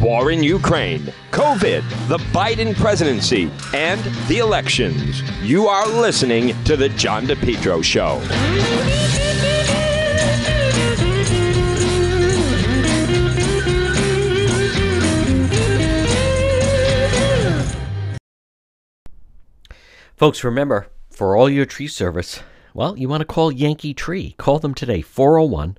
war in Ukraine, COVID, the Biden presidency, and the elections. You are listening to The John DePetro Show. Folks, remember, for all your tree service, well, you want to call Yankee Tree. Call them today, 401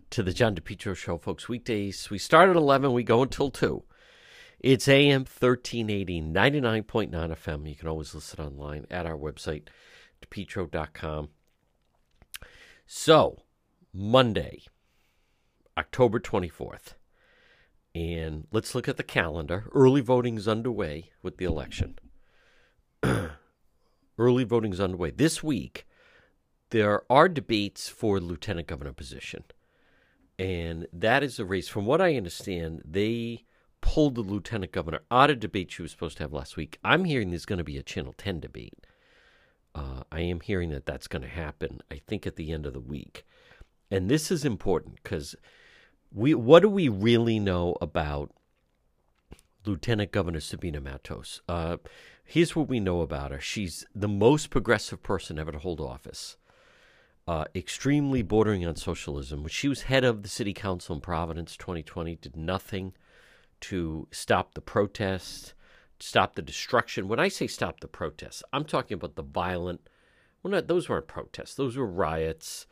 to the John DePetro Show, folks. Weekdays, we start at 11, we go until 2. It's AM 1380, 99.9 FM. You can always listen online at our website, depetro.com. So, Monday, October 24th. And let's look at the calendar. Early voting's underway with the election. Early voting's underway. This week, there are debates for lieutenant governor position. And that is a race. From what I understand, they pulled the lieutenant governor out of debate she was supposed to have last week. I'm hearing there's going to be a Channel 10 debate. Uh, I am hearing that that's going to happen, I think, at the end of the week. And this is important because we what do we really know about Lieutenant Governor Sabina Matos? Uh, here's what we know about her. She's the most progressive person ever to hold office uh, extremely bordering on socialism. She was head of the city council in Providence 2020, did nothing to stop the protests, stop the destruction. When I say stop the protests, I'm talking about the violent, well, not, those weren't protests, those were riots.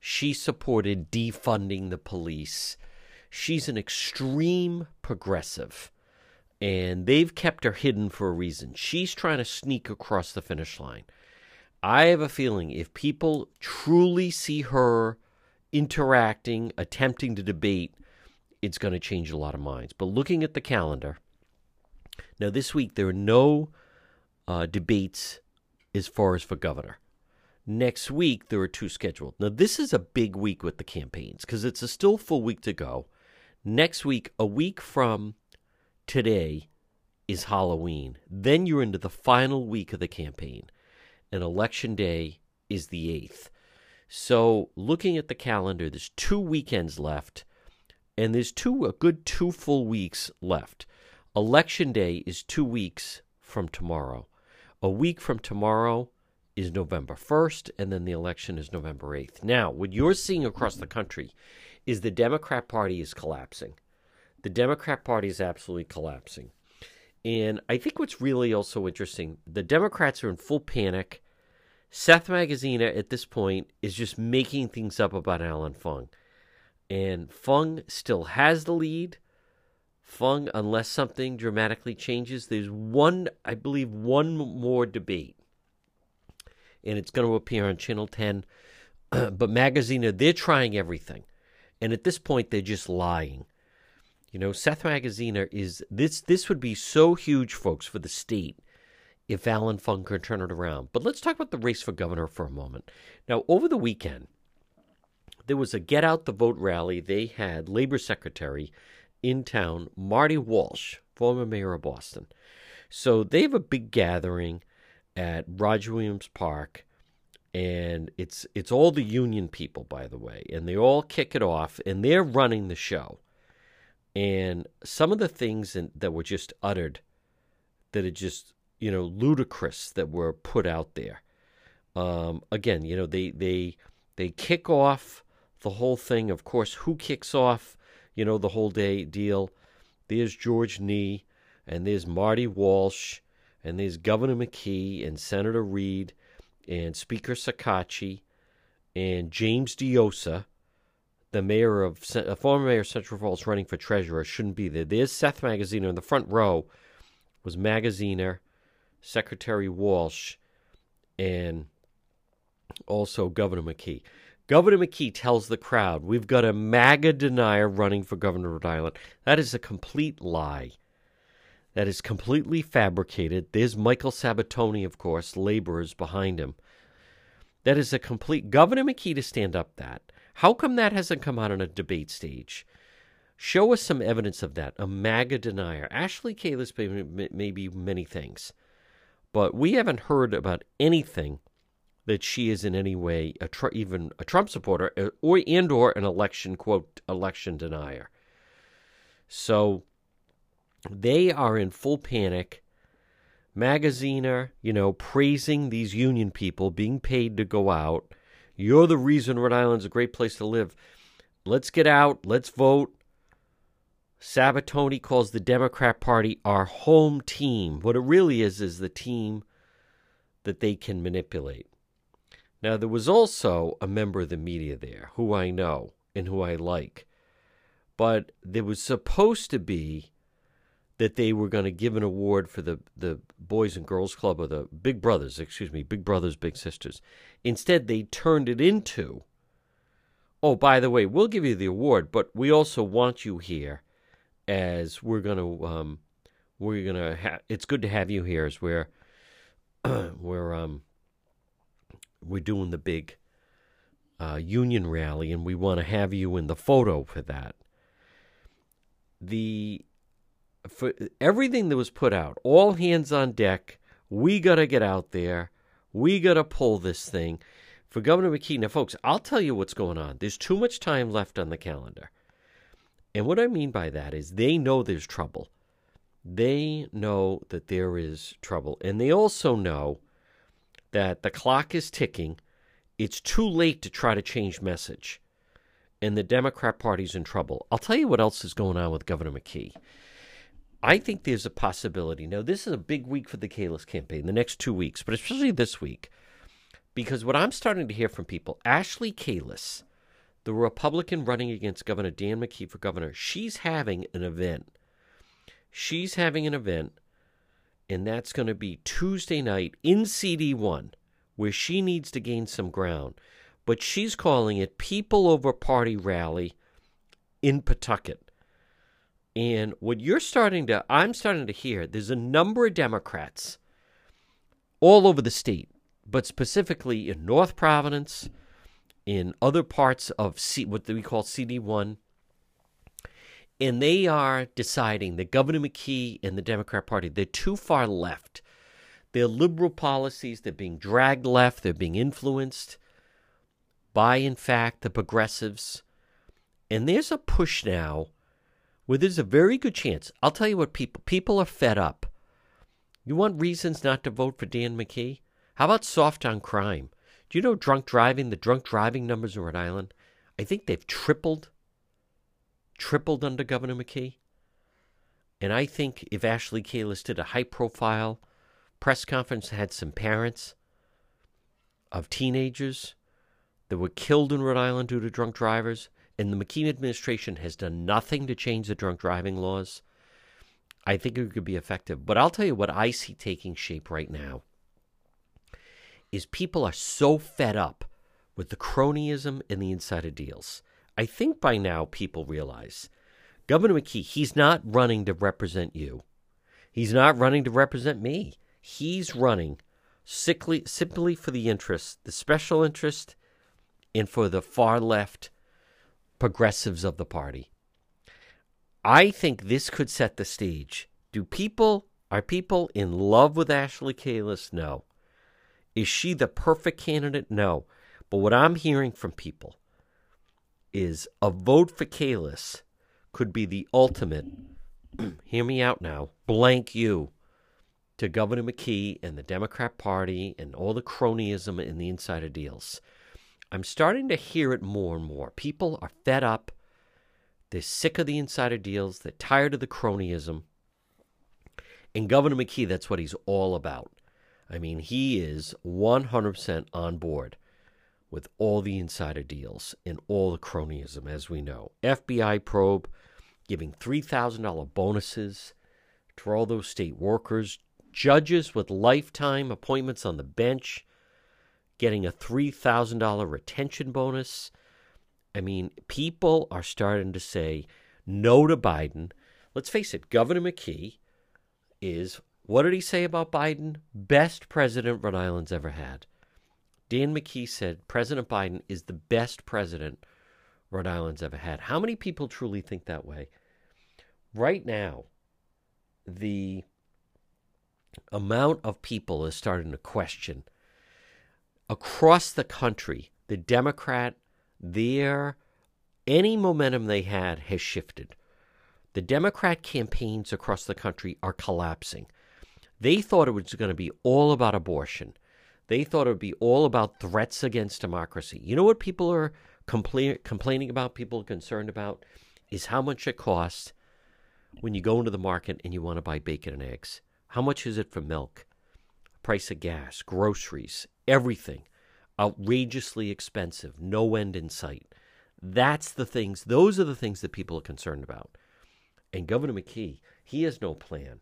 She supported defunding the police. She's an extreme progressive, and they've kept her hidden for a reason. She's trying to sneak across the finish line. I have a feeling if people truly see her interacting, attempting to debate, it's going to change a lot of minds. But looking at the calendar, now this week there are no uh, debates as far as for governor. Next week there are two scheduled. Now this is a big week with the campaigns because it's a still full week to go. Next week, a week from today, is Halloween. Then you're into the final week of the campaign and election day is the 8th. So, looking at the calendar, there's two weekends left, and there's two a good two full weeks left. Election day is 2 weeks from tomorrow. A week from tomorrow is November 1st, and then the election is November 8th. Now, what you're seeing across the country is the Democrat Party is collapsing. The Democrat Party is absolutely collapsing. And I think what's really also interesting, the Democrats are in full panic. Seth Magaziner at this point is just making things up about Allan Fung. And Fung still has the lead. Fung, unless something dramatically changes, there's one, I believe, one more debate. And it's going to appear on Channel 10. but Magaziner, they're trying everything. And at this point, they're just lying. You know, Seth Magaziner is this this would be so huge, folks, for the state if Allan Fung could turn it around. But let's talk about the race for governor for a moment. Now, over the weekend, there was a Get Out the Vote rally. They had Labor Secretary in town, Marty Walsh, former mayor of Boston. So they have a big gathering, at Roger Williams Park, and it's it's all the union people, by the way, and they all kick it off, and they're running the show. And some of the things in, that were just uttered, that are just you know ludicrous, that were put out there. Um, again, you know they they they kick off the whole thing. Of course, who kicks off? You know the whole day deal. There's George Nee, and there's Marty Walsh, and there's Governor McKee and Senator Reed and Speaker Shekarchi and James Diossa, the mayor of a former mayor of Central Falls running for treasurer, shouldn't be there. There's Seth Magaziner in the front row was Magaziner, Secretary Walsh, and also Governor McKee. Governor McKee tells the crowd, We've got a MAGA denier running for governor of Rhode Island. That is a complete lie. That is completely fabricated. There's Michael Sabitoni, of course, laborers behind him. That is a complete. Governor McKee to stand up that. How come that hasn't come out on a debate stage? Show us some evidence of that. A MAGA denier. Ashley Kalus may, may be many things, but we haven't heard about anything that she is in any way a tr- even a Trump supporter uh, or and or an election quote election denier. So they are in full panic. Magaziner, you know, praising these union people being paid to go out. You're the reason Rhode Island's a great place to live. Let's get out. Let's vote. Sabitoni calls the Democrat Party our home team. What it really is is the team that they can manipulate. Now, there was also a member of the media there who I know and who I like, but there was supposed to be that they were going to give an award for the, the Boys and Girls Club or the Big Brothers, excuse me, Big Brothers, Big Sisters. Instead, they turned it into, oh, by the way, we'll give you the award, but we also want you here as we're going to, um, we're going to, it's good to have you here as we're, we're, um, we're doing the big uh, union rally, and we want to have you in the photo for that. The for everything that was put out, all hands on deck. We got to get out there. We got to pull this thing. For Governor McKee, now, folks, I'll tell you what's going on. There's too much time left on the calendar. And what I mean by that is they know there's trouble. They know that there is trouble. And they also know that the clock is ticking. It's too late to try to change message. And the Democrat Party's in trouble. I'll tell you what else is going on with Governor McKee. I think there's a possibility. Now, this is a big week for the Kalus campaign, the next two weeks, but especially this week, because what I'm starting to hear from people, Ashley Kalus, the Republican running against Governor Dan McKee for governor, she's having an event. She's having an event and that's going to be Tuesday night in CD1, where she needs to gain some ground. But she's calling it People Over Party Rally in Pawtucket. And what you're starting to, I'm starting to hear, there's a number of Democrats all over the state, but specifically in North Providence, in other parts of C, what we call CD1, and they are deciding that Governor McKee and the Democrat Party, they're too far left. Their liberal policies, they're being dragged left, they're being influenced by, in fact, the progressives. And there's a push now where there's a very good chance. I'll tell you what people people are fed up. You want reasons not to vote for Dan McKee? How about soft on crime? Do you know drunk driving, the drunk driving numbers in Rhode Island? I think they've tripled tripled under Governor McKee. And I think if Ashley Kalus did a high profile press conference, had some parents of teenagers that were killed in Rhode Island due to drunk drivers, and the McKee administration has done nothing to change the drunk driving laws, I think it could be effective. But I'll tell you what I see taking shape right now is people are so fed up with the cronyism and the insider deals I think by now people realize Governor McKee, he's not running to represent you. He's not running to represent me. He's running sickly, simply for the interest, the special interest, and for the far left progressives of the party. I think this could set the stage. Do people, are people in love with Ashley Kalus? No. Is she the perfect candidate? No. But what I'm hearing from people is a vote for Kalus could be the ultimate, hear me out now, blank you to Governor McKee and the Democrat Party and all the cronyism in the insider deals. I'm starting to hear it more and more. People are fed up. They're sick of the insider deals. They're tired of the cronyism. And Governor McKee, that's what he's all about. I mean, he is 100% on board with all the insider deals and all the cronyism, as we know. FBI probe giving $3,000 bonuses to all those state workers, judges with lifetime appointments on the bench getting a $3,000 retention bonus. I mean, people are starting to say no to Biden. Let's face it, Governor McKee is, what did he say about Biden? Best president Rhode Island's ever had. Dan McKee said President Biden is the best president Rhode Island's ever had. How many people truly think that way? Right now, the amount of people is starting to question across the country, the Democrat, their any momentum they had has shifted. The Democrat campaigns across the country are collapsing. They thought it was going to be all about abortion. They thought it would be all about threats against democracy. You know what people are compla- complaining about, people are concerned about, is how much it costs when you go into the market and you want to buy bacon and eggs. How much is it for milk? Price of gas, groceries, everything outrageously expensive, no end in sight. That's the things, those are the things that people are concerned about. And Governor McKee, he has no plan.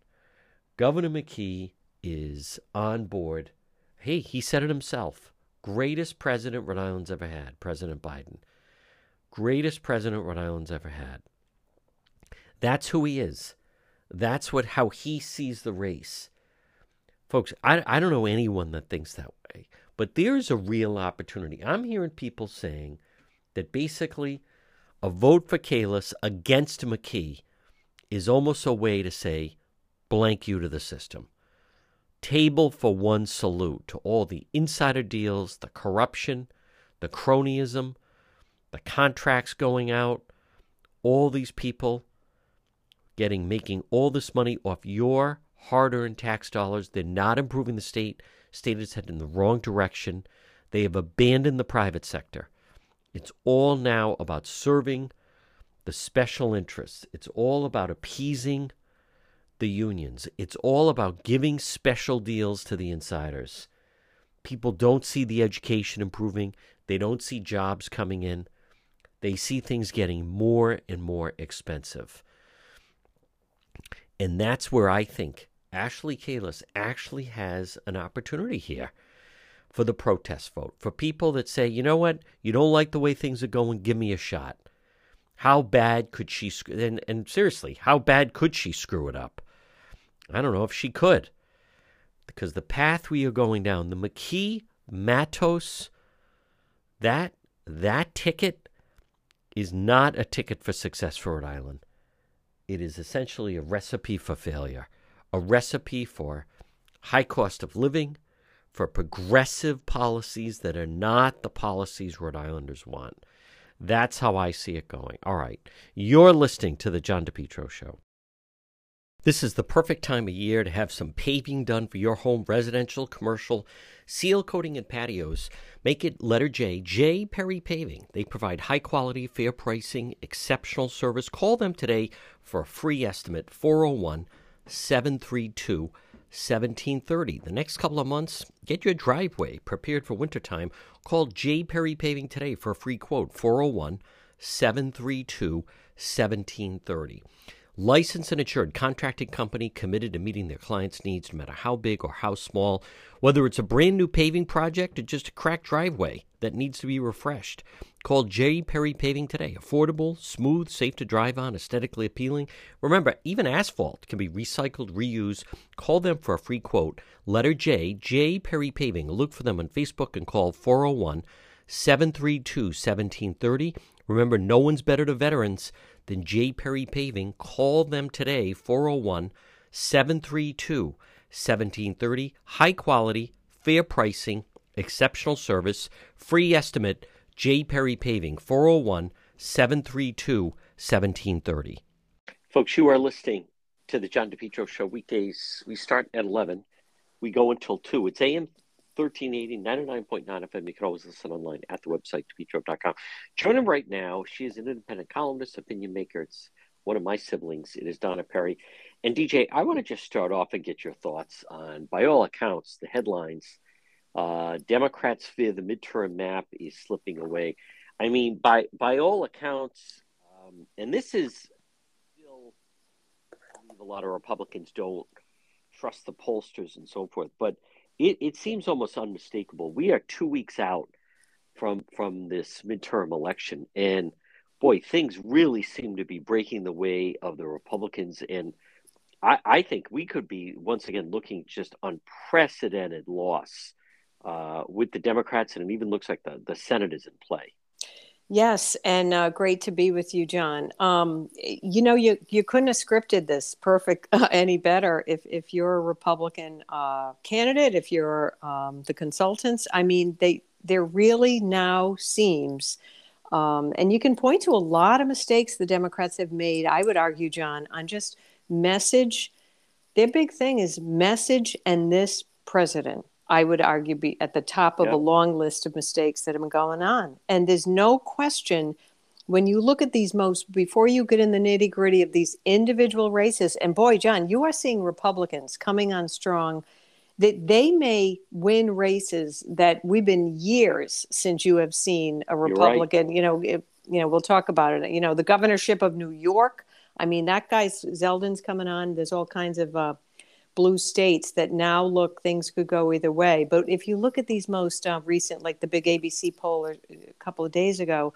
Governor McKee is on board. Hey, he said it himself. Greatest president Rhode Island's ever had, President Biden. Greatest president Rhode Island's ever had. That's who he is. That's what how he sees the race. Folks, I, I don't know anyone that thinks that way, but there's a real opportunity. I'm hearing people saying that basically a vote for Kalus against McKee is almost a way to say blank you to the system. Table for one salute to all the insider deals, the corruption, the cronyism, the contracts going out, all these people getting making all this money off your hard-earned tax dollars. They're not improving the state. State is headed in the wrong direction. They have abandoned the private sector. It's all now about serving the special interests. It's all about appeasing the unions. It's all about giving special deals to the insiders. People don't see the education improving. They don't see jobs coming in. They see things getting more and more expensive. And that's where I think Ashley Kalus actually has an opportunity here for the protest vote. For people that say, you know what, you don't like the way things are going, give me a shot. How bad could she, and, and seriously, how bad could she screw it up? I don't know if she could. Because the path we are going down, the McKee Matos, that that ticket is not a ticket for success for Rhode Island. It is essentially a recipe for failure, a recipe for high cost of living, for progressive policies that are not the policies Rhode Islanders want. That's how I see it going. All right. You're listening to The John DePetro Show. This is the perfect time of year to have some paving done for your home, residential, commercial, seal coating, and patios. Make it letter J, J Perry Paving. They provide high quality, fair pricing, exceptional service. Call them today for a free estimate 401 732 1730. The next couple of months, get your driveway prepared for wintertime. Call J Perry Paving today for a free quote 401 732 1730. Licensed and insured contracting company committed to meeting their clients' needs no matter how big or how small, whether it's a brand new paving project or just a cracked driveway that needs to be refreshed. Call J. Perry Paving today. Affordable, smooth, safe to drive on, aesthetically appealing. Remember, even asphalt can be recycled, reused. Call them for a free quote. Letter J, J. Perry Paving. Look for them on Facebook and call 401 732 1730. Remember, no one's better to veterans than J. Perry Paving. Call them today, 401 732 1730. High quality, fair pricing, exceptional service, free estimate, J. Perry Paving, 401 732 1730. Folks, you are listening to the John DePetro Show weekdays. We start at 11. We go until 2. It's AM 1380, 99.9 FM. You can always listen online at the website, depetro.com. Joining right now, she is an independent columnist, opinion maker. It's one of my siblings. It is Donna Perry. And DJ, I want to just start off and get your thoughts on, by all accounts, the headlines. Uh, Democrats fear the midterm map is slipping away. I mean, by by all accounts, um, and this is still a lot of Republicans don't trust the pollsters and so forth, but it, it seems almost unmistakable. We are two weeks out from from this midterm election, and boy, things really seem to be breaking the way of the Republicans. And I, I think we could be once again looking just unprecedented loss uh, with the Democrats, and it even looks like the the Senate is in play. Yes, and uh, great to be with you, John. Um, you know, you you couldn't have scripted this perfect uh, any better if if you're a Republican uh, candidate, if you're um, the consultants. I mean, they there really now seems, um, and you can point to a lot of mistakes the Democrats have made. I would argue, John, on just message. Their big thing is message and this president. I would argue, be at the top of a long list of mistakes that have been going on. And there's no question when you look at these most, before you get in the nitty gritty of these individual races, and boy, John, you are seeing Republicans coming on strong that they may win races that we've been years since you have seen a Republican, right. you know, if, you know, we'll talk about it. You know, the governorship of New York. I mean, that guy's Zeldin's coming on. There's all kinds of uh, blue states that now look things could go either way. But if you look at these most uh, recent, like the big ABC poll a couple of days ago,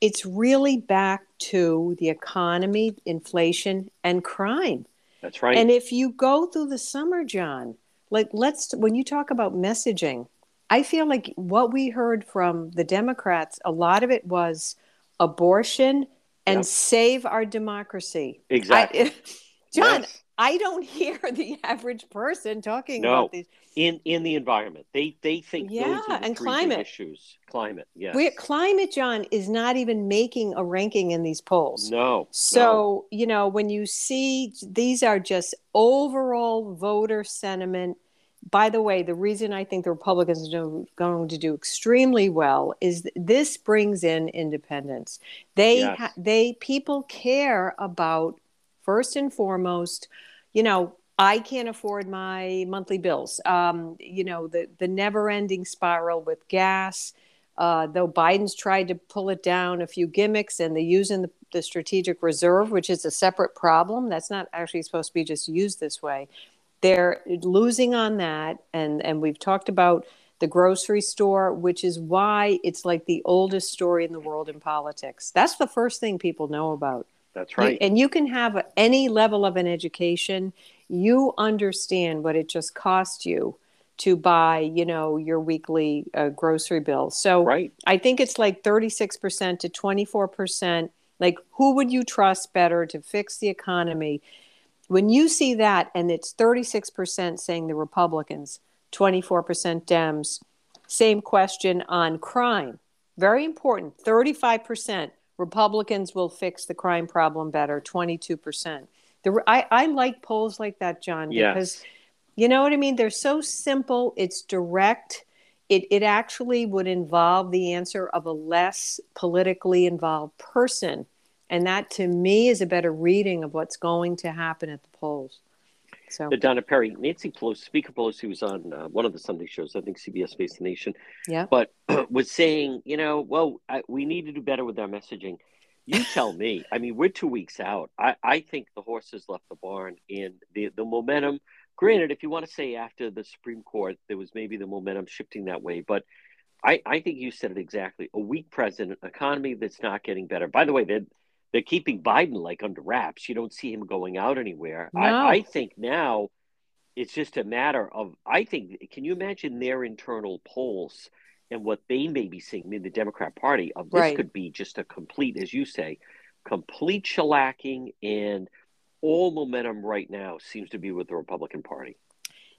it's really back to the economy, inflation, and crime. That's right. And if you go through the summer, John, like let's when you talk about messaging, I feel like what we heard from the Democrats, a lot of it was abortion and yep. save our democracy. Exactly. I, John, yes. I don't hear the average person talking no. about these in in the environment. They they think yeah, and climate issues. Climate, yes. We're, climate, John, is not even making a ranking in these polls. No. So no. you know when you see these are just overall voter sentiment. By the way, the reason I think the Republicans are going to do extremely well is this brings in independence. They yes. ha- they people care about first and foremost, you know, I can't afford my monthly bills. Um, you know, the the never ending spiral with gas. Uh, though Biden's tried to pull it down, a few gimmicks, and they're using the, the strategic reserve, which is a separate problem. That's not actually supposed to be just used this way. They're losing on that, and and we've talked about the grocery store, which is why it's like the oldest story in the world in politics. That's the first thing people know about. That's right. And you can have any level of an education. You understand what it just cost you to buy, you know, your weekly uh, grocery bill. So right. I think it's like 36% to 24%. Like, who would you trust better to fix the economy? When you see that, and it's 36% saying the Republicans, 24% Dems, same question on crime. Very important 35% Republicans will fix the crime problem better, 22%. The, I, I like polls like that, John, because yes. you know what I mean? They're so simple, it's direct. It, it actually would involve the answer of a less politically involved person. And that to me is a better reading of what's going to happen at the polls. So, Donna Perry, Nancy Pelosi, Speaker Pelosi was on uh, one of the Sunday shows, I think CBS Face the Nation, yeah, but was saying, you know, well, I, we need to do better with our messaging. You tell me. I mean, we're two weeks out. I, I think the horses left the barn, and the the momentum. Granted, if you want to say after the Supreme Court, there was maybe the momentum shifting that way, but I, I think you said it exactly. A weak president, economy that's not getting better. By the way, that they're keeping Biden like under wraps. You don't see him going out anywhere. No. I, I think now it's just a matter of I think can you imagine their internal polls and what they may be seeing in the Democrat Party of this right. could be just a complete, as you say, complete shellacking and all momentum right now seems to be with the Republican Party.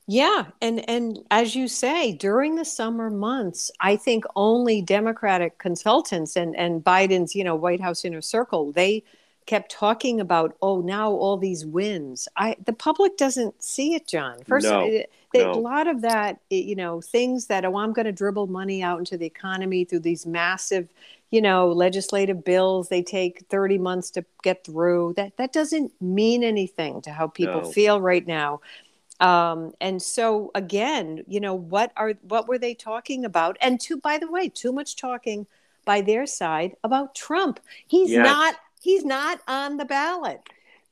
Yeah, and and as you say, during the summer months, I think only Democratic consultants and and Biden's, you know, White House inner circle, they kept talking about, oh, now all these wins. I the public doesn't see it, John. First, No, it, they, no. a lot of that, eh, you know, things that oh, I'm going to dribble money out into the economy through these massive, you know, legislative bills. They take 30 months to get through. That that doesn't mean anything to how people No. feel right now. Um, and so again, you know, what are what were they talking about? And too, by the way, too much talking by their side about Trump. He's Yes. not he's not on the ballot.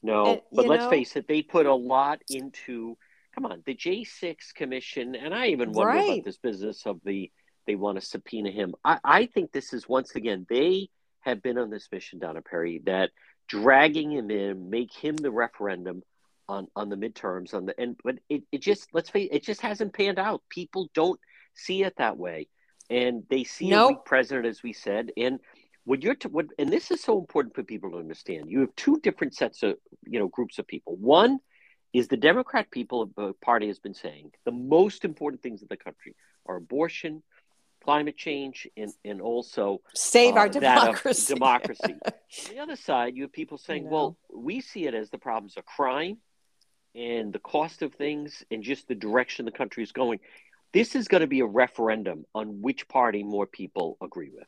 No, And, but let's know- face it, they put a lot into. Come on, the J6 Commission, and I even wonder Right. about this business of the they want to subpoena him. I, I think this is once again they have been on this mission, Donna Perry, that dragging him in, make him the referendum on on the midterms on the and but it, it just let's face it, just hasn't panned out. People don't see it that way, and they see a weak president, as we said, and when you're to, what, and this is so important for people to understand. You have two different sets of you know groups of people. One is the Democrat people the party has been saying the most important things in the country are abortion, climate change, and and also Save uh, our democracy. democracy. On the other side, you have people saying, know. "Well, we see it as the problems of crime and the cost of things, and just the direction the country is going." This is going to be a referendum on which party more people agree with.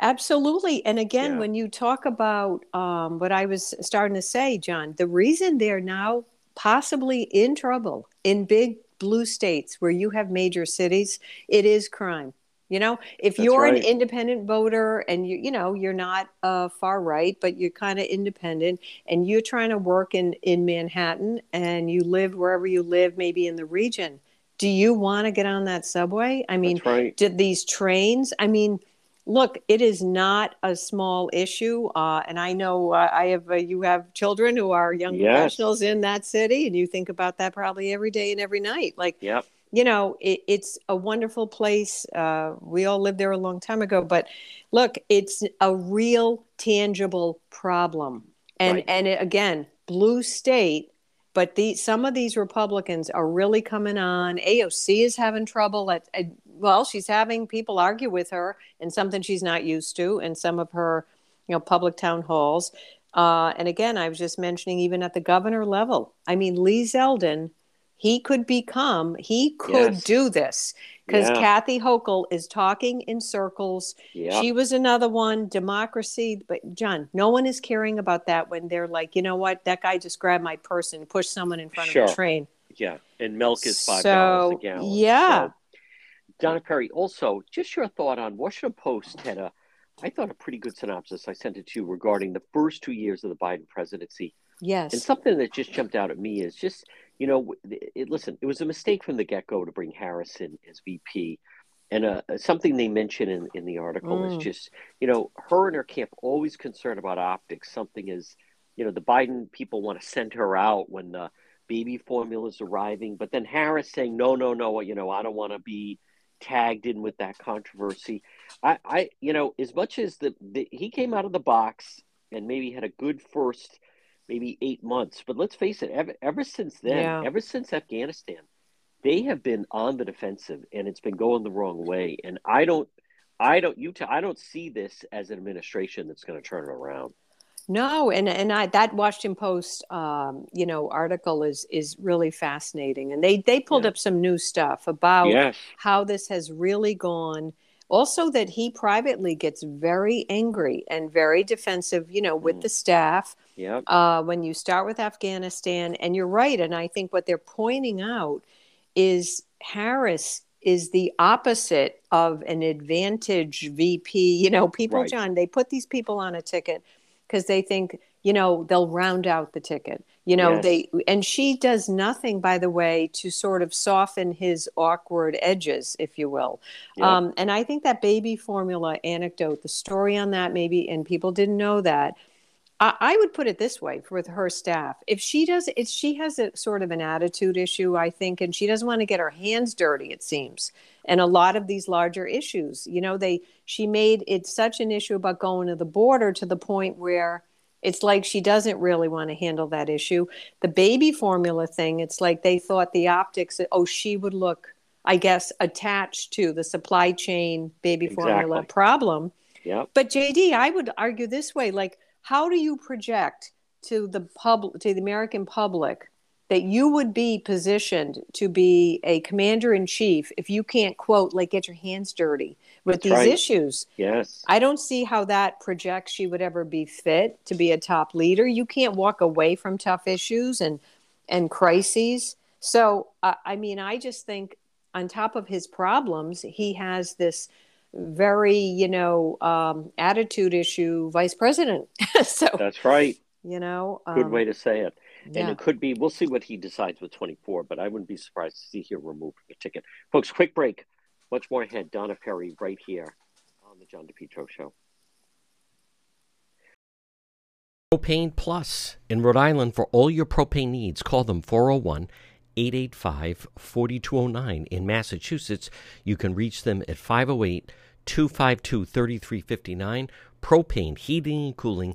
Absolutely. And again, Yeah. when you talk about um, what I was starting to say, John, the reason they're now possibly in trouble in big blue states where you have major cities, it is crime. You know, if That's you're an independent voter and you, you know, you're not uh, far right, but you're kind of independent, and you're trying to work in in Manhattan, and you live wherever you live, maybe in the region. Do you want to get on that subway? I mean, right. did these trains i mean look it is not a small issue uh, and i know uh, i have uh, you have children who are young Yes. professionals in that city and you think about that probably every day and every night like Yep. You know it, it's a wonderful place uh, we all lived there a long time ago but look it's a real tangible problem. And Right. and it, again blue state but the, some of these republicans are really coming on. Aoc is having trouble. At, at well she's having people argue with her in something she's not used to in some of her you know public town halls. Uh, and again i was just mentioning even at the governor level. I mean lee zeldin he could become he could Yes. do this because Yeah. kathy hochul is talking in circles Yep. she was another one democracy but john no one is caring about that when they're like you know what that guy just grabbed my purse and pushed someone in front of Sure. a train Yeah, and milk is five dollars So, a gallon. yeah. So, Donna Perry, also, just your thought on Washington Post had a, I thought a pretty good synopsis. I sent it to you regarding the first two years of the Biden presidency, yes and something that just jumped out at me is just, you know, it, listen, it was a mistake from the get go to bring Harris in as VP. And uh, something they mention in, in the article Mm. is just, you know, her and her camp always concerned about optics. Something is, you know, the Biden people want to send her out when the baby formula is arriving, but then Harris saying, no, no, no, you know, I don't want to be tagged in with that controversy. I, I, you know, as much as the, the he came out of the box and maybe had a good first, maybe eight months, but let's face it, ever, ever since then, Yeah. ever since Afghanistan, they have been on the defensive and it's been going the wrong way. And I don't, I don't, you, I don't see this as an administration that's going to turn it around. No, and and I that Washington Post, um, you know, article is is really fascinating, and they they pulled Yeah. up some new stuff about Yes. how this has really gone. Also, that he privately gets very angry and very defensive, you know, with Mm. the staff. Yep. uh, when you start with Afghanistan, and you're right, and I think what they're pointing out is Harris is the opposite of an advantage VP. You know, people, Right. John, they put these people on a ticket because they think, you know, they'll round out the ticket. You know, Yes. they and she does nothing, by the way, to sort of soften his awkward edges, if you will. Yep. Um, and I think that baby formula anecdote, the story on that, maybe, and people didn't know that. I, I would put it this way with her staff: if she does, if she has a sort of an attitude issue, I think, and she doesn't want to get her hands dirty, it seems. And a lot of these larger issues, you know, they she made it such an issue about going to the border to the point where It's like she doesn't really want to handle that issue. The baby formula thing, it's like they thought the optics, oh, she would look, I guess, attached to the supply chain baby Exactly. formula problem. Yeah. But JD, I would argue this way like, how do you project to the public, to the American public, that you would be positioned to be a commander in chief if you can't quote like get your hands dirty with That's these right. issues Yes. i don't see how that projects she would ever be fit to be a top leader you can't walk away from tough issues and and crises so uh, i mean i just think on top of his problems he has this very you know um, attitude issue vice president so That's right. you know Good um, way to say it. And it could be, we'll see what he decides with 24, but I wouldn't be surprised to see him removed from the ticket. Folks, quick break. Much more ahead. Donna Perry right here on the John DePetro Show. Propane Plus in Rhode Island for all your propane needs. Call them 401 885 4209. In Massachusetts, you can reach them at 508 252 3359. Propane, heating and cooling.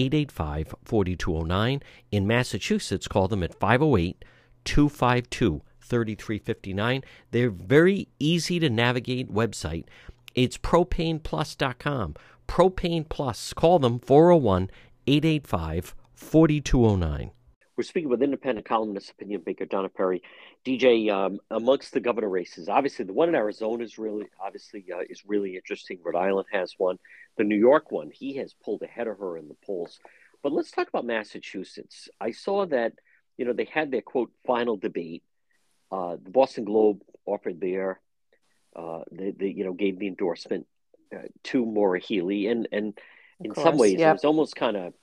885 4209. In Massachusetts, call them at 508 252 3359. They're very easy to navigate website. It's propaneplus.com. Propane Plus. Call them 401 885 4209. We're speaking with independent columnist, opinion maker Donna Perry. DJ, um, amongst the governor races, obviously the one in Arizona is really, obviously, uh, is really interesting. Rhode Island has one. The New York one, he has pulled ahead of her in the polls. But let's talk about Massachusetts. I saw that, you know, they had their quote final debate. Uh, the Boston Globe offered their, uh, they, they, you know, gave the endorsement uh, to Maura Healey, and and in some ways it was almost kind of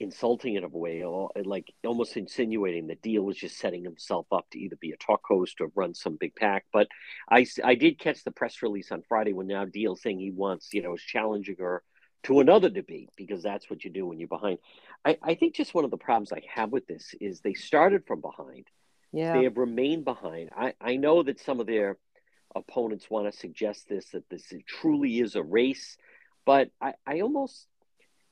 insulting in a way, or like almost insinuating that Diehl was just setting himself up to either be a talk host or run some big PAC. But I, I did catch the press release on Friday when now Diehl saying he wants, you know, is challenging her to another debate because that's what you do when you're behind. I, I think just one of the problems I have with this is they started from behind. yeah They have remained behind. I, I know that some of their opponents want to suggest this, that this truly is a race, but I, I almost,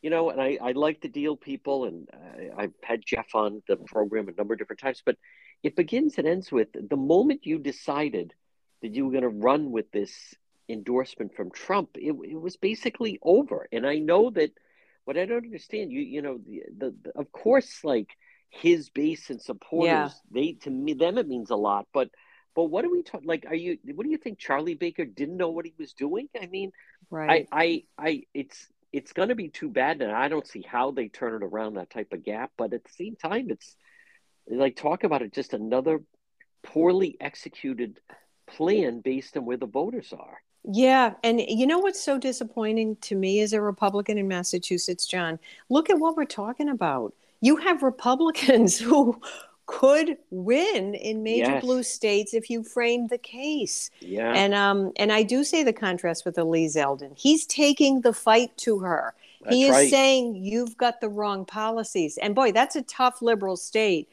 you know, and I, I like to Diehl people, and uh, I've had Geoff on the program a number of different times, but it begins and ends with the moment you decided that you were going to run with this endorsement from Trump, it, it was basically over. And I know that what I don't understand, you you know, the, the, the of course, like his base and supporters, Yeah. they to me them it means a lot, but. But what are we talking? Like, are you? What do you think? Charlie Baker didn't know what he was doing. I mean, right I, I, I, it's it's going to be too bad, and I don't see how they turn it around that type of gap. But at the same time, it's like talk about it, just another poorly executed plan based on where the voters are. Yeah, and you know what's so disappointing to me as a Republican in Massachusetts, John? Look at what we're talking about. You have Republicans who could win in major Yes. blue states if you frame the case. Yeah, And um and I do say the contrast with Lee Zeldin. He's taking the fight to her. that's he is right. saying you've got the wrong policies. And boy, that's a tough liberal state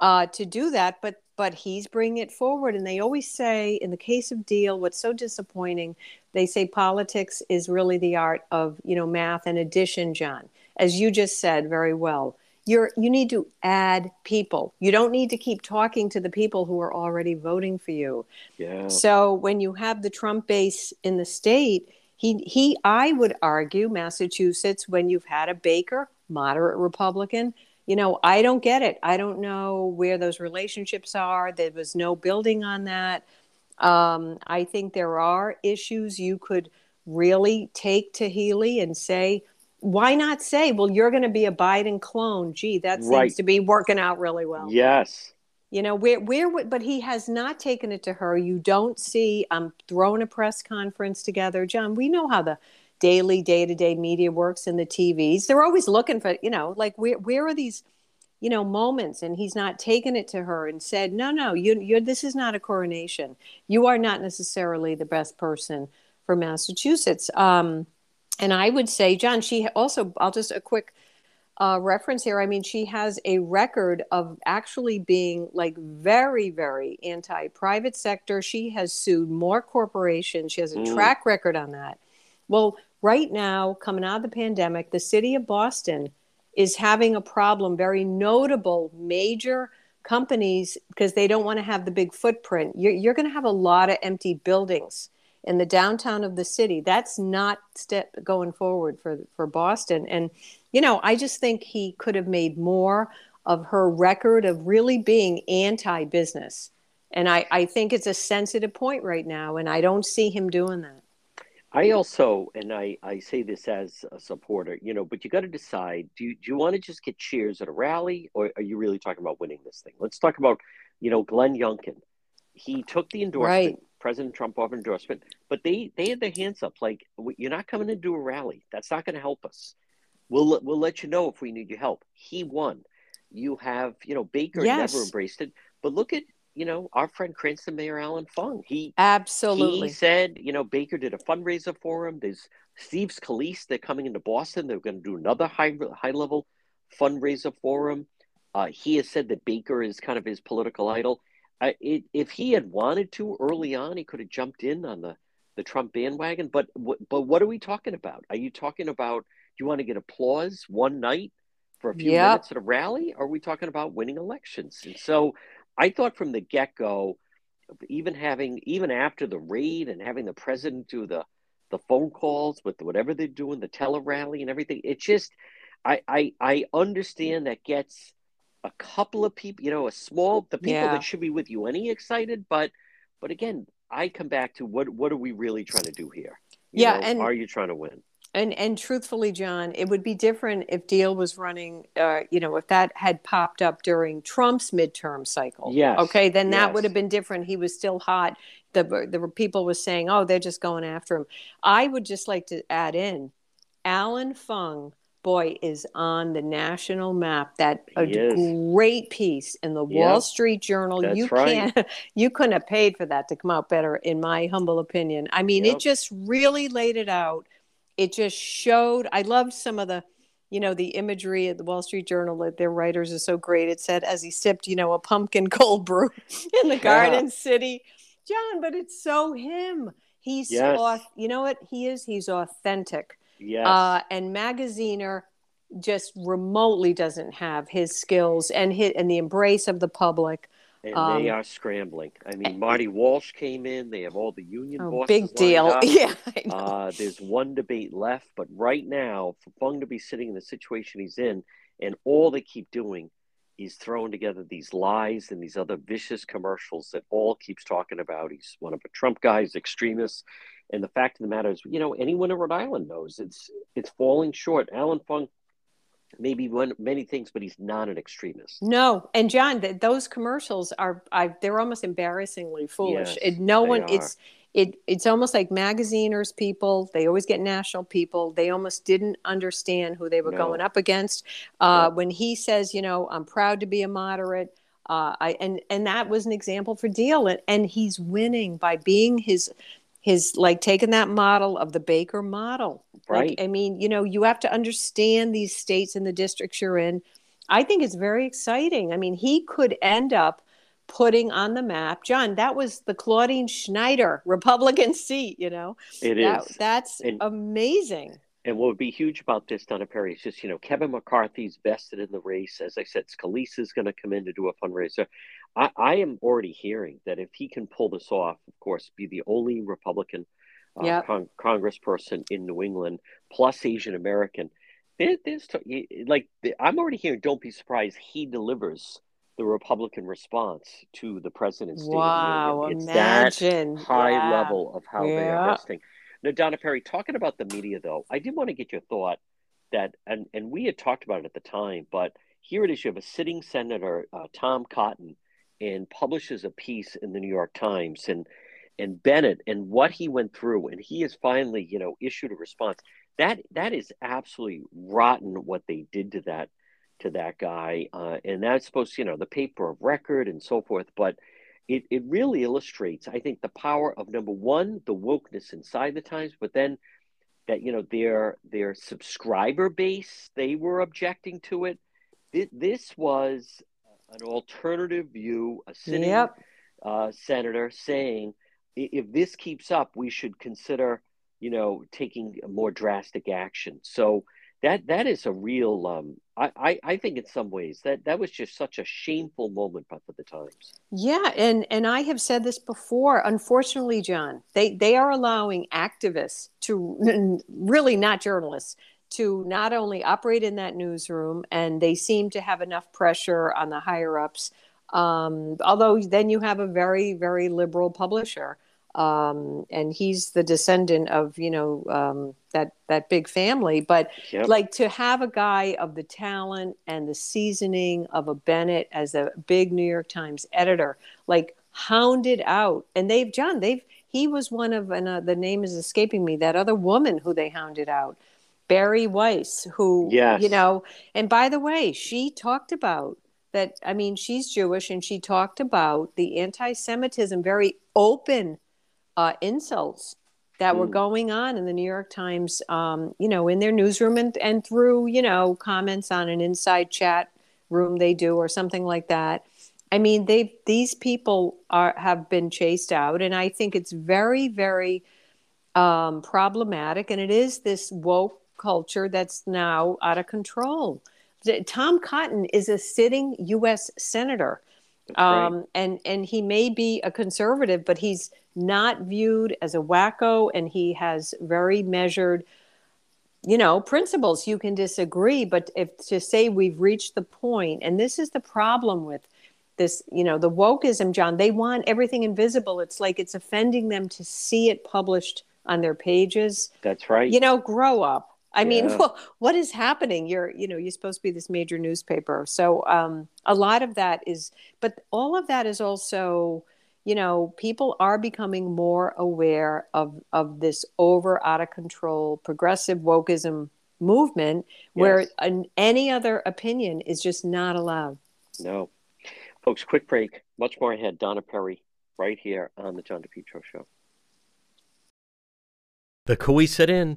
uh, to do that. But but he's bringing it forward. And they always say, in the case of Diehl, what's so disappointing, they say politics is really the art of you know math and addition. John, as you just said very well. You're, you need to add people. You don't need to keep talking to the people who are already voting for you. yeah, So when you have the Trump base in the state, he he I would argue Massachusetts when you've had a Baker, moderate Republican, you know, I don't get it. I don't know where those relationships are. There was no building on that. Um, I think there are issues you could really take to Healey and say, why not say, well, you're going to be a Biden clone? Gee, that seems Right. to be working out really well. yes, You know, where where but he has not taken it to her. You don't see I'm throwing a press conference together. John, we know how the daily day-to-day media works in the TVs. They're always looking for, you know, like where where are these, you know, moments and he's not taken it to her and said, "No, no, you you this is not a coronation. You are not necessarily the best person for Massachusetts." Um and I would say, John, she also I'll just a quick uh, reference here. I mean, she has a record of actually being like very, very anti private sector. She has sued more corporations. She has a mm. track record on that. Well, right now, coming out of the pandemic, the city of Boston is having a problem, very notable, major companies, because they don't want to have the big footprint. You're, you're going to have a lot of empty buildings in the downtown of the city. That's not step going forward for, for Boston. And, you know, I just think he could have made more of her record of really being anti business. And I, I think it's a sensitive point right now, and I don't see him doing that. I also, and I, I say this as a supporter, you know, but you got to decide do you, do you want to just get cheers at a rally or are you really talking about winning this thing? Let's talk about, you know, Glenn Youngkin. He took the endorsement, right. President Trump offered endorsement, but they, they had their hands up like, you're not coming to do a rally. That's not going to help us. We'll, we'll let you know if we need your help. He won. You have, you know, Baker yes. never embraced it. But look at you know, our friend Cranston Mayor Allan Fung. He absolutely he said, you know, Baker did a fundraiser for him. There's Steve Scalise. They're coming into Boston. They're going to do another high high level fundraiser for him. Uh, he has said that Baker is kind of his political idol. I, it, if he had wanted to early on, he could have jumped in on the, the Trump bandwagon. But but what are we talking about? Are you talking about? Do you want to get applause one night for a few yep. minutes at a rally? Or are we talking about winning elections? And so I thought from the get go, even having even after the raid and having the president do the the phone calls with whatever they're doing, the tele rally and everything, it just I I I understand that gets a couple of people, you know, a small the people yeah. that should be with you any excited, but but again, I come back to what what are we really trying to do here? You yeah, know, and are you trying to win? And and truthfully, John, it would be different if Diehl was running. Uh, you know, if that had popped up during Trump's midterm cycle. Yes. Okay, then that yes. would have been different. He was still hot. The the people was saying, "Oh, they're just going after him." I would just like to add in, Allan Fung, boy, is on the national map. That a great piece in the. Wall Street Journal. That's you right. can't. You couldn't have paid for that to come out better, in my humble opinion. I mean, yep. it just really laid it out it just showed i loved some of the you know the imagery at the wall street journal that their writers are so great it said as he sipped you know a pumpkin cold brew in the yeah. garden city john but it's so him he's yes. off you know what he is he's authentic yes. Uh, and magaziner just remotely doesn't have his skills and hit and the embrace of the public and um, they are scrambling. I mean, Marty Walsh came in. They have all the union oh, bosses. Big deal. Yeah. Uh, there's one debate left, but right now, for Fung to be sitting in the situation he's in, and all they keep doing is throwing together these lies and these other vicious commercials that all keeps talking about. He's one of a Trump guys, extremists. And the fact of the matter is, you know, anyone in Rhode Island knows it's it's falling short. allan Fung maybe one many things, but he's not an extremist. No, and John, th- those commercials are I, they're almost embarrassingly foolish. Yes, it, no one, are. it's it it's almost like magaziners people. They always get national people. They almost didn't understand who they were no. going up against. Uh, When he says, you know, I'm proud to be a moderate. Uh, I and and that was an example for Diehl and, and he's winning by being his his like taking that model of the Baker model. Right. Like, I mean, you know, you have to understand these states and the districts you're in. I think it's very exciting. I mean, he could end up putting on the map, John. That was the Claudine Schneider Republican seat. You know, it that, is. That's and, amazing. And what would be huge about this, Donna Peery, is just you know Kevin McCarthy's vested in the race. As I said, Scalise is going to come in to do a fundraiser. I, I, am already hearing that if he can pull this off, of course, be the only Republican uh, yep. con- congressperson in New England, plus Asian American, there, there's t- like I'm already hearing. Don't be surprised. He delivers the Republican response to the president's wow, It's imagine. that high yeah. level of how yeah. they are investing. Now, Donna Peery, talking about the media, though, I did want to get your thought that, and, and we had talked about it at the time, but here it is. You have a sitting senator, uh, Tom Cotton, and publishes a piece in the New York Times. And and Bennet and what he went through, and he has finally, you know, issued a response. That that is absolutely rotten what they did to that to that guy, uh, and that's supposed to, you know, the paper of record and so forth. But it it really illustrates, I think, the power of number one, the wokeness inside the Times, but then that you know their their subscriber base they were objecting to it. This was an alternative view, a sitting yep. uh, senator saying if this keeps up, we should consider, you know, taking more drastic action. So that that is a real. Um, I, I, I think in some ways that that was just such a shameful moment for the Times. Yeah, and and I have said this before. Unfortunately, John, they they are allowing activists to really not journalists to not only operate in that newsroom, and they seem to have enough pressure on the higher ups. Um, although then you have a very very liberal publisher um, and he's the descendant of you know um, that that big family. But yep. like to have a guy of the talent and the seasoning of a Bennet as a big New York Times editor, like hounded out, and they've John, they've he was one of and uh, the name is escaping me that other woman who they hounded out. Bari Weiss, who, yes. you know, and by the way, she talked about that. I mean, she's Jewish and she talked about the anti Semitism, very open uh, insults that were hmm. going on in the New York Times, um, you know, in their newsroom and, and through, you know, comments on an inside chat room they do or something like that. I mean, they these people are have been chased out, and I think it's very, very um, problematic. And it is this woke culture that's now out of control. Tom Cotton is a sitting U.S. senator, um, and and he may be a conservative, but he's not viewed as a wacko and he has very measured you know principles. You can disagree but if to say we've reached the point and this is the problem with this you know the wokeism john they want everything invisible. It's like it's offending them to see it published on their pages. That's right. You know grow up i yeah. mean well, what is happening you're you know you're supposed to be this major newspaper so um, a lot of that is but all of that is also you know, people are becoming more aware of of this over out of control progressive wokeism movement where yes. an, any other opinion is just not allowed. No. Folks, quick break. Much more ahead. Donna Peery right here on the John DePetro show. The Cowesett Inn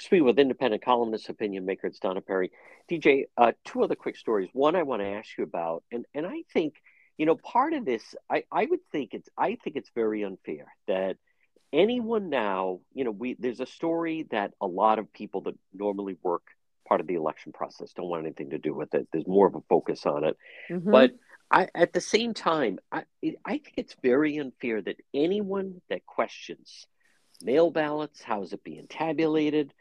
Speaking with independent columnist, opinion maker, it's Donna Peery. DJ, uh, two other quick stories. One I want to ask you about, and and I think you know part of this, I I would think it's I think it's very unfair that anyone now, you know, we there's a story that a lot of people that normally work part of the election process don't want anything to do with it. There's more of a focus on it, mm-hmm. but I, at the same time, I I think it's very unfair that anyone that questions mail ballots, how is it being tabulated,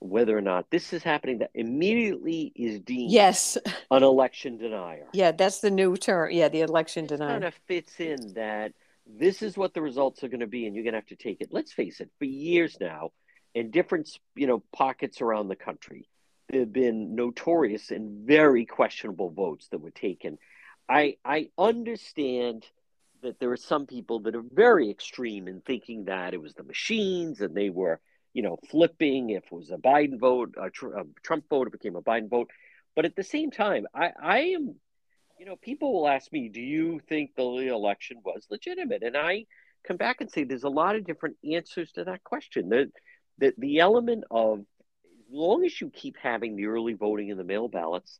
whether or not this is happening that immediately is deemed yes an election denier. Yeah, that's the new term. Yeah, the election denier kind of fits in that this is what the results are going to be, and you're going to have to take it. Let's face it, for years now, in different you know pockets around the country, there have been notorious and very questionable votes that were taken. I I understand that there are some people that are very extreme in thinking that it was the machines and they were you know, flipping if it was a Biden vote, a, a Trump vote, it became a Biden vote. But at the same time, I, I am, you know, people will ask me, do you think the election was legitimate? And I come back and say there's a lot of different answers to that question. The, the, the element of, as long as you keep having the early voting and the mail ballots,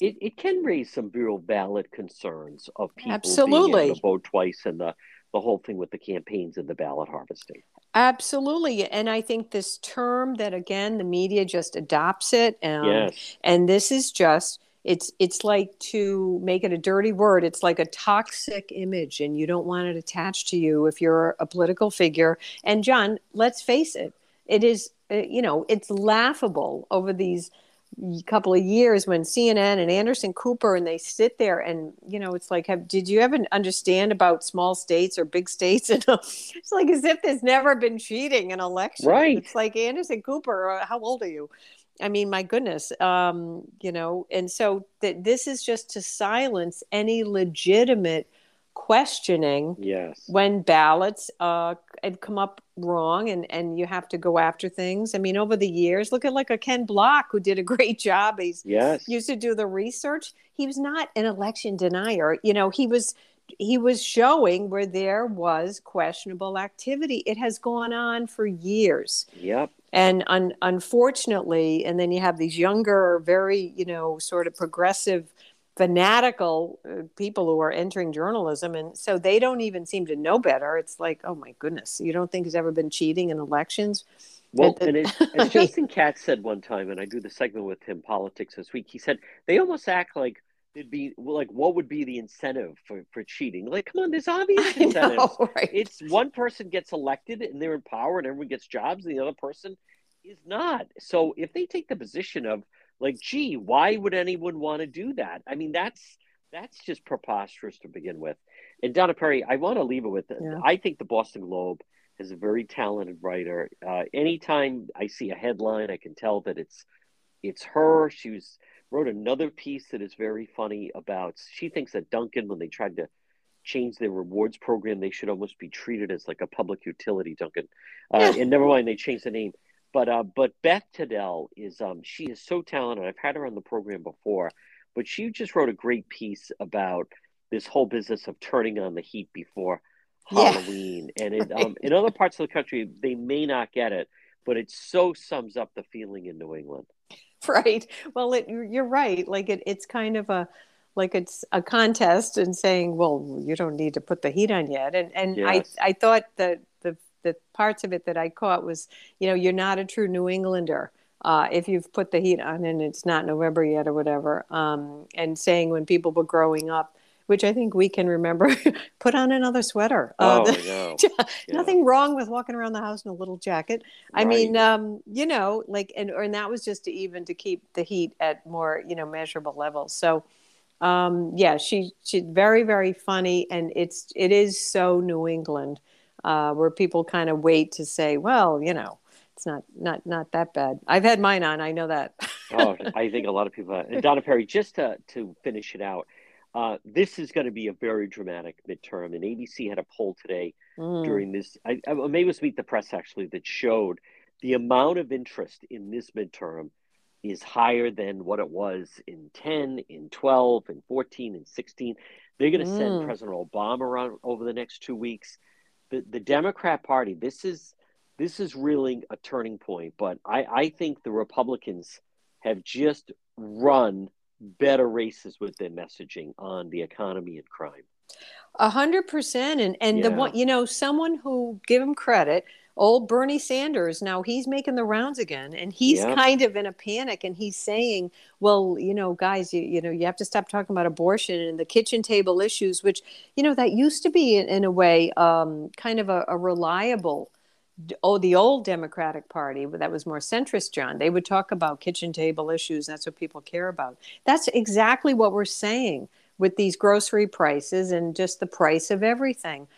it, it can raise some real valid concerns of people Absolutely. being able to vote twice and the, the whole thing with the campaigns and the ballot harvesting. Absolutely. And I think this term that again the media just adopts it. and yes. And this is just it's it's like to make it a dirty word it's like a toxic image and you don't want it attached to you if you're a political figure and john let's face it it is uh, you know it's laughable over these couple of years when CNN and Anderson Cooper and they sit there and you know it's like have did you ever understand about small states or big states? And it's like as if there's never been cheating in elections right. It's like Anderson Cooper uh, how old are you? I mean my goodness um you know and so that this is just to silence any legitimate questioning yes when ballots uh, had come up wrong and, and you have to go after things. I mean, over the years, look at like a Ken Block who did a great job. He's yes. used to do the research. He was not an election denier. You know, he was he was showing where there was questionable activity. It has gone on for years. Yep. And un- unfortunately, and then you have these younger, very, you know, sort of progressive fanatical uh, people who are entering journalism and so they don't even seem to know better. It's like oh my goodness you don't think there's ever been cheating in elections? Well and it, as justin katz said one time and i do the segment with him politics this week he said they almost act like it'd be like what would be the incentive for, for cheating? Like come on there's obvious incentives know, right? it's one person gets elected and they're in power and everyone gets jobs and the other person is not. So if they take the position of like, gee, why would anyone want to do that? I mean, that's that's just preposterous to begin with. And Donna Peery, I want to leave it with yeah. I think the Boston Globe is a very talented writer. Uh, anytime I see a headline, I can tell that it's it's her. She was wrote another piece that is very funny about. She thinks that Dunkin', when they tried to change their rewards program, they should almost be treated as like a public utility Dunkin'. Uh, and never mind, they changed the name. But uh, but Beth Teitell is um she is so talented. I've had her on the program before, but she just wrote a great piece about this whole business of turning on the heat before yeah. Halloween. And it, right. um, in other parts of the country, they may not get it, but it so sums up the feeling in New England. Right. Well, it, you're right. Like it, it's kind of a like it's a contest and saying, well, you don't need to put the heat on yet. And and yes. I I thought that the parts of it that I caught was, you know, you're not a true New Englander. Uh, if you've put the heat on and it's not November yet or whatever, um, and saying when people were growing up, which I think we can remember, put on another sweater. Uh, oh, no. nothing wrong with walking around the house in a little jacket. Right. I mean, um, you know, like, and, and that was just to even to keep the heat at more, you know, measurable levels. So, um, yeah, she, she's very, very funny. And it's, it is so New England uh, where people kind of wait to say, well, you know, it's not not not that bad. I've had mine on. I know that. oh, I think a lot of people. And Donna Peery, just to to finish it out, uh, this is going to be a very dramatic midterm. And ABC had a poll today mm. during this. I, I maybe it was Meet the Press actually that showed the amount of interest in this midterm is higher than what it was in 10, in 12, in 14, and 16. They're going to mm. send President Obama around over the next two weeks the, the Democrat Party, this is this is really a turning point. But I, I think the Republicans have just run better races with their messaging on the economy and crime. A hundred percent, and and yeah. the one you know, someone who give him credit old Bernie Sanders, now he's making the rounds again, and he's yep. kind of in a panic, and he's saying, "Well, you know, guys, you, you know, you have to stop talking about abortion and the kitchen table issues, which, you know, that used to be in, in a way um, kind of a, a reliable." oh the old democratic party that was more centrist john they would talk about kitchen table issues that's what people care about that's exactly what we're saying with these grocery prices and just the price of everything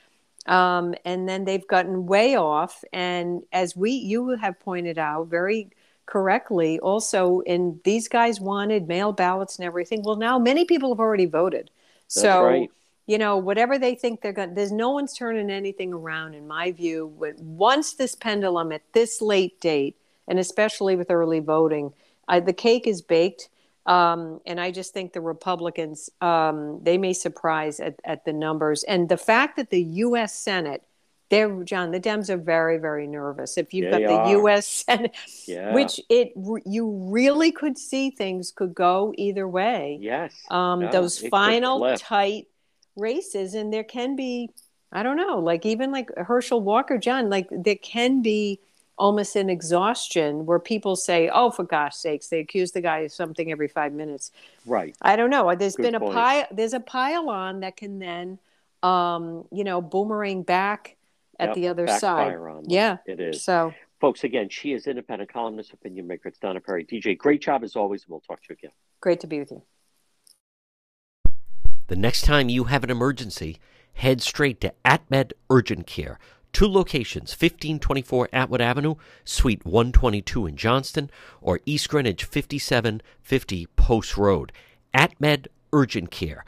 um, and then they've gotten way off. And as we, you have pointed out very correctly, also, in these guys wanted mail ballots and everything. Well, now many people have already voted. That's so, right. you know, whatever they think they're going, there's no one's turning anything around, in my view. Once this pendulum at this late date, and especially with early voting, uh, the cake is baked um, and I just think the Republicans, um, they may surprise at, at the numbers. And the fact that the U.S. Senate, they're, John, the Dems are very, very nervous. If you've they got the are. U.S. Senate, yeah. which it you really could see things could go either way. Yes. Um, no, those final tight races, and there can be, I don't know, like even like Herschel Walker, John, like there can be almost an exhaustion where people say, "Oh, for gosh sakes!" They accuse the guy of something every five minutes. Right. I don't know. There's Good been point. a pile. There's a pile on that can then, um, you know, boomerang back at Yep, the other side. on. Yeah. It is. So Folks, again, she is independent columnist, opinion maker. It's Donna Peery. DJ, great job as always. We'll talk to you again. Great to be with you. The next time you have an emergency, head straight to AtMed Urgent Care. Two locations 1524 Atwood Avenue, Suite 122 in Johnston, or East Greenwich 5750 Post Road. AtMed Urgent Care.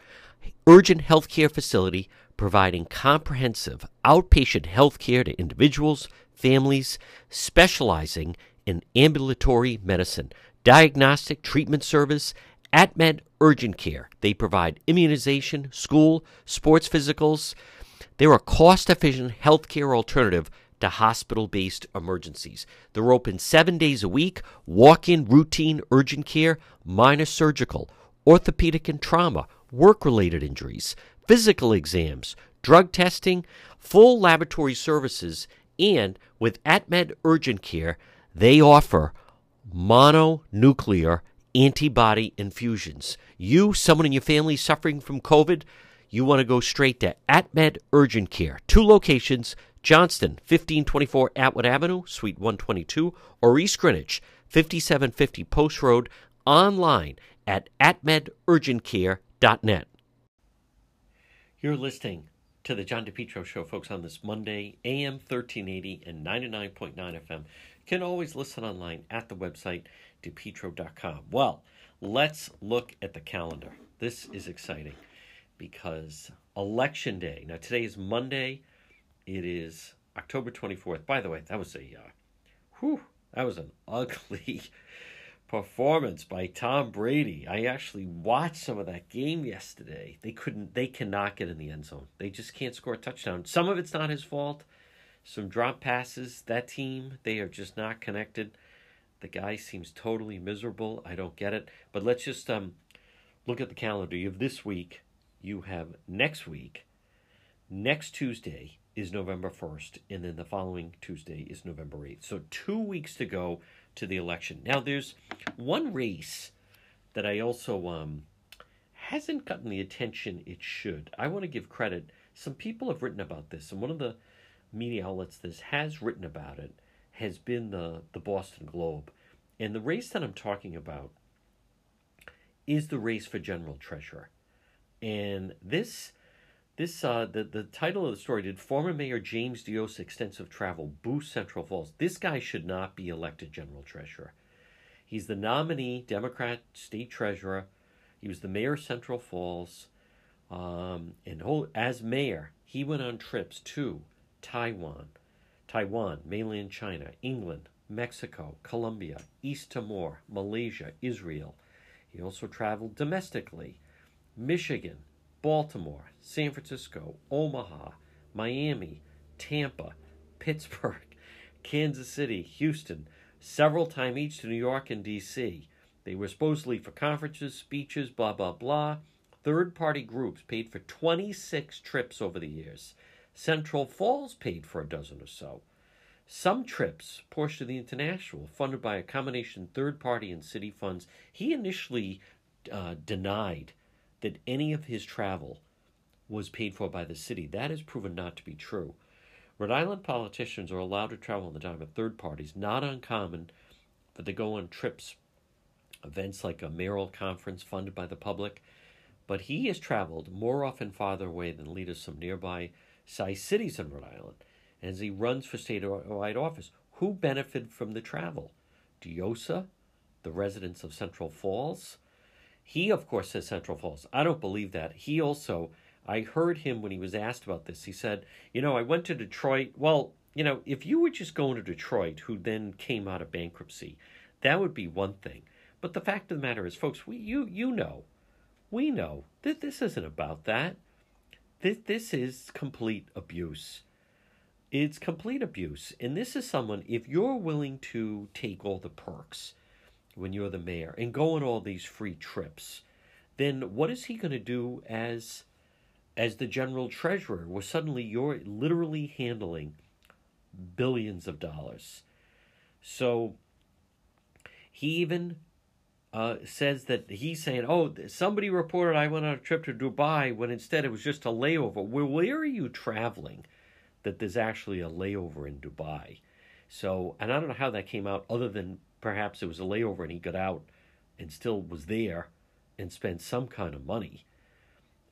Urgent healthcare facility providing comprehensive outpatient health care to individuals, families, specializing in ambulatory medicine, diagnostic treatment service, AtMed Urgent Care. They provide immunization, school, sports physicals. They're a cost efficient healthcare alternative to hospital based emergencies. They're open seven days a week, walk in routine urgent care, minor surgical, orthopedic and trauma, work related injuries, physical exams, drug testing, full laboratory services, and with AtMed Urgent Care, they offer mononuclear antibody infusions. You, someone in your family suffering from COVID, you want to go straight to AtMed Urgent Care. Two locations Johnston, 1524 Atwood Avenue, Suite 122, or East Greenwich, 5750 Post Road, online at atmedurgentcare.net. You're listening to the John DePetro Show, folks, on this Monday, AM 1380 and 99.9 FM. You can always listen online at the website, depetro.com. Well, let's look at the calendar. This is exciting because Election Day. Now, today is Monday. It is October 24th. By the way, that was a, uh, whew, that was an ugly performance by Tom Brady. I actually watched some of that game yesterday. They couldn't they cannot get in the end zone. They just can't score a touchdown. Some of it's not his fault. Some drop passes, that team, they are just not connected. The guy seems totally miserable. I don't get it. But let's just um look at the calendar. You have this week, you have next week. Next Tuesday is November 1st, and then the following Tuesday is November 8th. So 2 weeks to go to the election. Now, there's one race that I also um, hasn't gotten the attention it should. I want to give credit. Some people have written about this, and one of the media outlets that has written about it has been the, the Boston Globe. And the race that I'm talking about is the race for general treasurer. And this this uh, the the title of the story did former Mayor James Diossa extensive travel boost Central Falls. This guy should not be elected general treasurer. He's the nominee Democrat state treasurer. He was the mayor of Central Falls, um, and as mayor, he went on trips to Taiwan, Taiwan, mainland China, England, Mexico, Colombia, East Timor, Malaysia, Israel. He also traveled domestically, Michigan, Baltimore, San Francisco, Omaha, Miami, Tampa, Pittsburgh, Kansas City, Houston, several times each to New York and D.C. They were supposedly for conferences, speeches, blah, blah, blah. Third party groups paid for 26 trips over the years. Central Falls paid for a dozen or so. Some trips, portion of the international, funded by a combination third party and city funds. He initially uh, denied that any of his travel was paid for by the city. That has proven not to be true. Rhode Island politicians are allowed to travel on the dime of third parties, not uncommon, but they go on trips, events like a mayoral conference funded by the public. But he has traveled more often farther away than leaders from nearby sized cities in Rhode Island. As he runs for statewide office, who benefited from the travel? Diossa, the residents of Central Falls, he, of course, says Central Falls. I don't believe that. He also, I heard him when he was asked about this. He said, You know, I went to Detroit. Well, you know, if you were just going to Detroit, who then came out of bankruptcy, that would be one thing. But the fact of the matter is, folks, we, you, you know, we know that this isn't about that. This, this is complete abuse. It's complete abuse. And this is someone, if you're willing to take all the perks, when you're the mayor and go on all these free trips, then what is he going to do as as the general treasurer where suddenly you're literally handling billions of dollars? So he even uh, says that he's saying, "Oh, somebody reported I went on a trip to Dubai when instead it was just a layover." Where where are you traveling? That there's actually a layover in Dubai. So, and I don't know how that came out, other than perhaps it was a layover and he got out and still was there and spent some kind of money.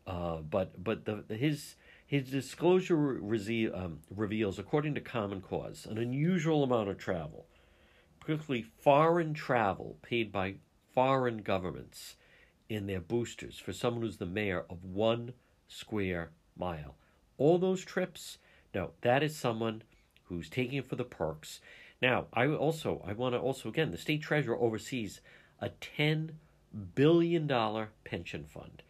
Uh, but but the his his disclosure re- um, reveals, according to Common Cause, an unusual amount of travel, particularly foreign travel paid by foreign governments in their boosters for someone who's the mayor of one square mile. All those trips, no, that is someone who's taking it for the perks. Now, I also I want to also again the state treasurer oversees a ten billion dollar pension fund.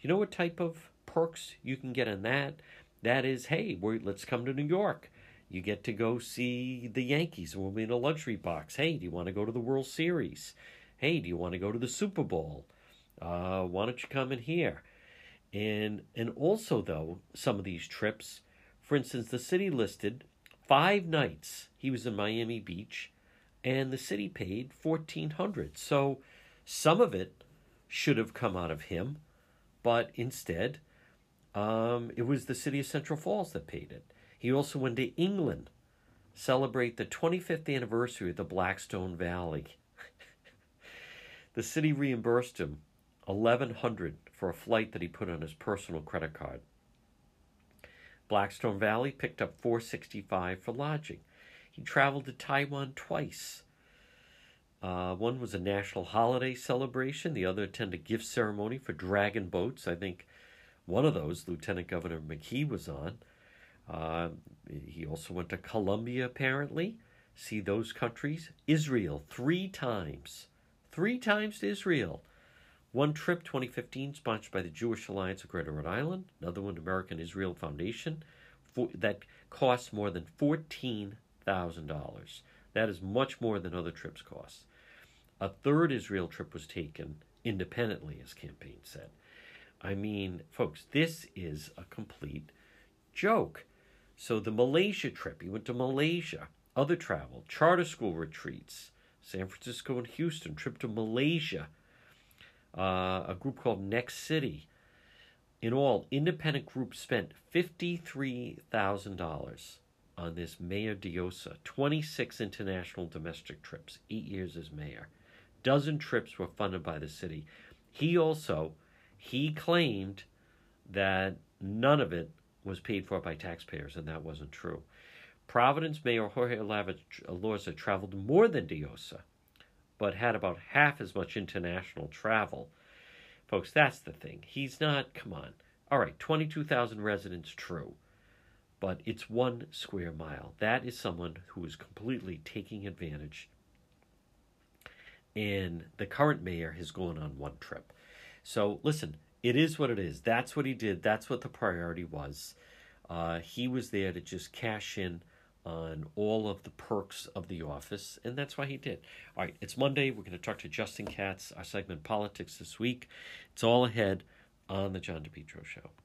You know what type of perks you can get in that? That is, hey, let's come to New York. You get to go see the Yankees. We'll be in a luxury box. Hey, do you want to go to the World Series? Hey, do you want to go to the Super Bowl? Uh, why don't you come in here? And and also though, some of these trips, for instance, the city listed five nights he was in Miami Beach, and the city paid fourteen hundred. So some of it should have come out of him, but instead, um, it was the city of Central Falls that paid it. He also went to England, celebrate the 25th anniversary of the Blackstone Valley. the city reimbursed him 1100 for a flight that he put on his personal credit card. Blackstone Valley picked up 465 for lodging. He traveled to Taiwan twice. Uh, one was a national holiday celebration. The other attended a gift ceremony for dragon boats. I think one of those Lieutenant Governor McKee was on. Uh, he also went to Colombia, apparently. See those countries. Israel, three times. Three times to Israel. One trip, 2015, sponsored by the Jewish Alliance of Greater Rhode Island. Another one, American Israel Foundation, for, that costs more than $14,000. That is much more than other trips cost. A third Israel trip was taken independently, as campaign said. I mean, folks, this is a complete joke. So the Malaysia trip, he went to Malaysia, other travel, charter school retreats, San Francisco and Houston, trip to Malaysia, uh, a group called Next City. In all, independent groups spent $53,000 on this Mayor Diossa, 26 international domestic trips, eight years as mayor. Dozen trips were funded by the city. He also, he claimed that none of it was paid for by taxpayers, and that wasn't true. Providence Mayor Jorge Elorza traveled more than Diossa, but had about half as much international travel. Folks, that's the thing. He's not, come on. All right, 22,000 residents, true. But it's one square mile. That is someone who is completely taking advantage. And the current mayor has gone on one trip. So listen, it is what it is. That's what he did. That's what the priority was. Uh, he was there to just cash in on all of the perks of the office, and that's why he did. All right, it's Monday. We're going to talk to Justin Katz, our segment Politics this week. It's all ahead on the John DePetro Show.